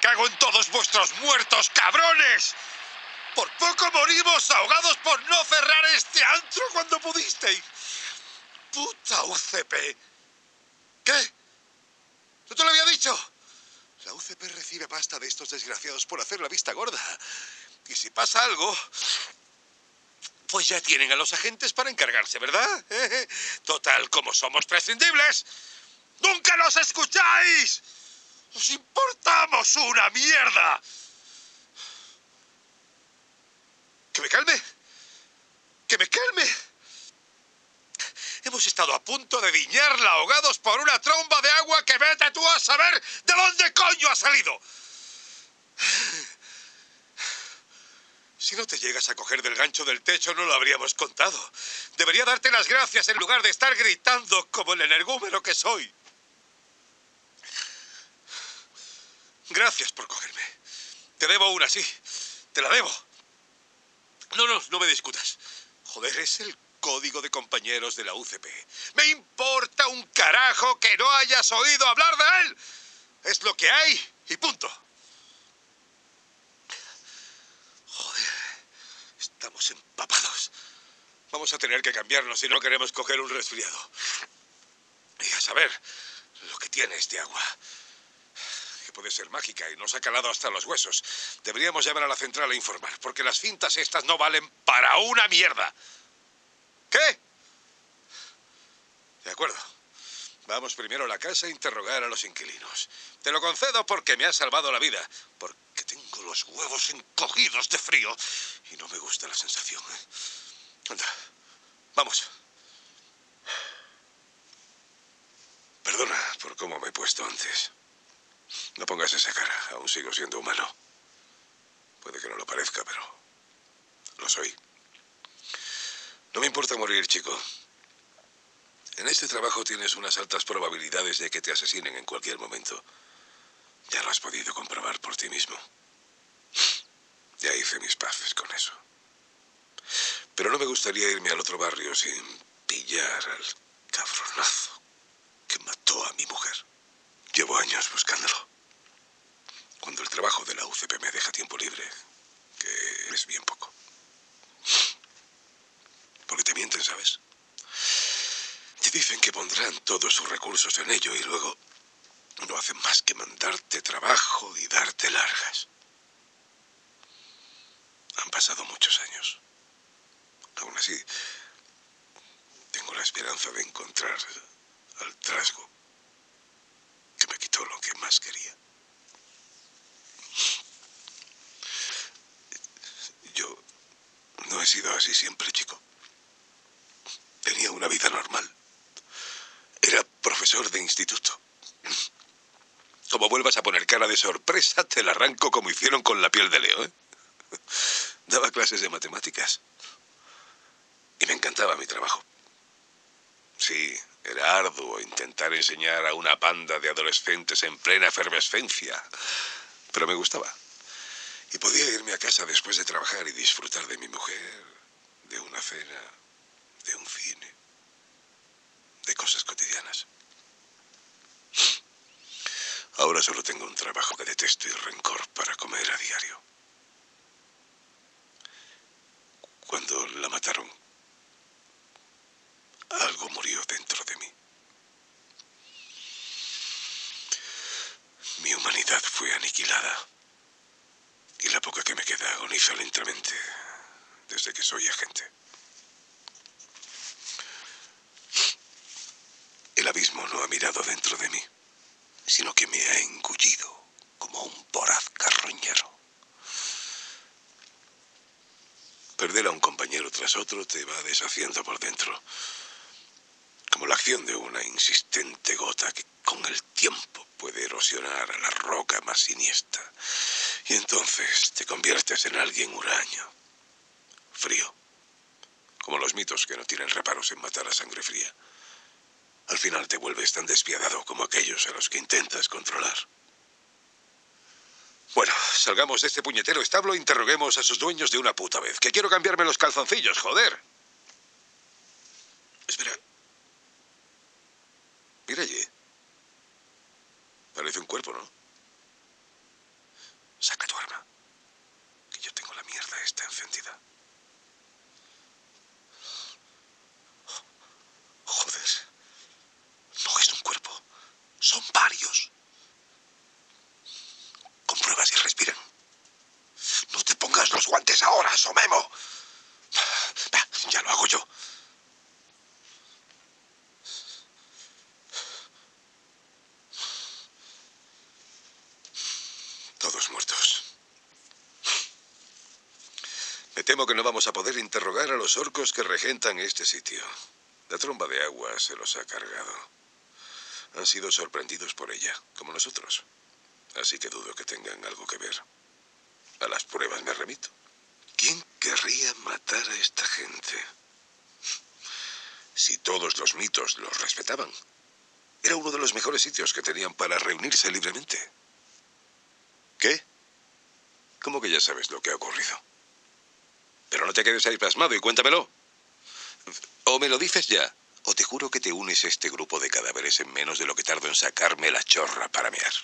cago en todos vuestros muertos, cabrones. Por poco morimos ahogados por no cerrar este antro cuando pudisteis. Puta UCP. ¿Qué? ¿No te lo había dicho? La UCP recibe pasta de estos desgraciados por hacer la vista gorda. Y si pasa algo, pues ya tienen a los agentes para encargarse, ¿verdad? Total, como somos prescindibles, ¡nunca nos escucháis! ¡Os importamos una mierda! ¡Que me calme! ¡Que me calme! Hemos estado a punto de viñarla ahogados por una tromba de agua que vete tú a saber de dónde coño ha salido. Si no te llegas a coger del gancho del techo, no lo habríamos contado. Debería darte las gracias en lugar de estar gritando como el energúmeno que soy. Gracias por cogerme. Te debo una, sí. Te la debo. No, no, no me discutas. Joder, es el código de compañeros de la UCP. Me importa un carajo que no hayas oído hablar de él. Es lo que hay y punto. Joder, estamos empapados. Vamos a tener que cambiarnos si no queremos coger un resfriado. Y a saber lo que tiene este agua. Puede ser mágica y nos ha calado hasta los huesos. Deberíamos llamar a la central a informar, porque las cintas estas no valen para una mierda. ¿Qué? De acuerdo. Vamos primero a la casa a interrogar a los inquilinos. Te lo concedo porque me ha salvado la vida. Porque tengo los huevos encogidos de frío y no me gusta la sensación. ¿eh? Anda, vamos. Perdona por cómo me he puesto antes. No pongas esa cara. Aún sigo siendo humano. Puede que no lo parezca, pero lo soy. No me importa morir, chico. En este trabajo tienes unas altas probabilidades de que te asesinen en cualquier momento. Ya lo has podido comprobar por ti mismo. Ya hice mis paces con eso. Pero no me gustaría irme al otro barrio sin pillar al cabronazo que mató a mi mujer. Llevo años buscándolo. Cuando el trabajo de la UCP me deja tiempo libre, que es bien poco. ¿Sabes? Te dicen que pondrán todos sus recursos en ello y luego no hacen más que mandarte trabajo y darte largas. Han pasado muchos años. Aún así, tengo la esperanza de encontrar al trasgo que me quitó lo que más quería. Yo no he sido así siempre, una vida normal. Era profesor de instituto. Como vuelvas a poner cara de sorpresa, te la arranco como hicieron con la piel de Leo. ¿eh? Daba clases de matemáticas. Y me encantaba mi trabajo. Sí, era arduo intentar enseñar a una panda de adolescentes en plena efervescencia. Pero me gustaba. Y podía irme a casa después de trabajar y disfrutar de mi mujer, de una cena, de un cine, de cosas cotidianas. Ahora solo tengo un trabajo que detesto y rencor para comer a diario. Cuando la mataron, algo murió dentro de mí. Mi humanidad fue aniquilada y la poca que me queda agoniza lentamente desde que soy agente. El abismo no ha mirado dentro de mí, sino que me ha engullido como un voraz carroñero. Perder a un compañero tras otro te va deshaciendo por dentro, como la acción de una insistente gota que con el tiempo puede erosionar a la roca más siniestra. Y entonces te conviertes en alguien huraño, frío, como los mitos que no tienen reparos en matar a sangre fría. Al final te vuelves tan despiadado como aquellos a los que intentas controlar. Bueno, salgamos de este puñetero establo e interroguemos a sus dueños de una puta vez. Que quiero cambiarme los calzoncillos, joder. Espera. Mira allí. Parece un cuerpo, ¿no? Saca tu arma. Que yo tengo la mierda esta encendida. Joder. No es un cuerpo. Son varios. Comprueba si respiran. No te pongas Somemo. Va, ya lo hago yo. Todos muertos. Me temo que no vamos a poder interrogar a los orcos que regentan este sitio. La tromba de agua se los ha cargado. Han sido sorprendidos por ella, como nosotros. Así que dudo que tengan algo que ver. A las pruebas me remito. ¿Quién querría matar a esta gente? Si todos los mitos los respetaban, era uno de los mejores sitios que tenían para reunirse libremente. ¿Qué? ¿Cómo que ya sabes lo que ha ocurrido? Pero no te quedes ahí pasmado y cuéntamelo. O me lo dices ya, o te juro que te unes a este grupo de cadáveres en menos de lo que tardo en sacarme la chorra para mear.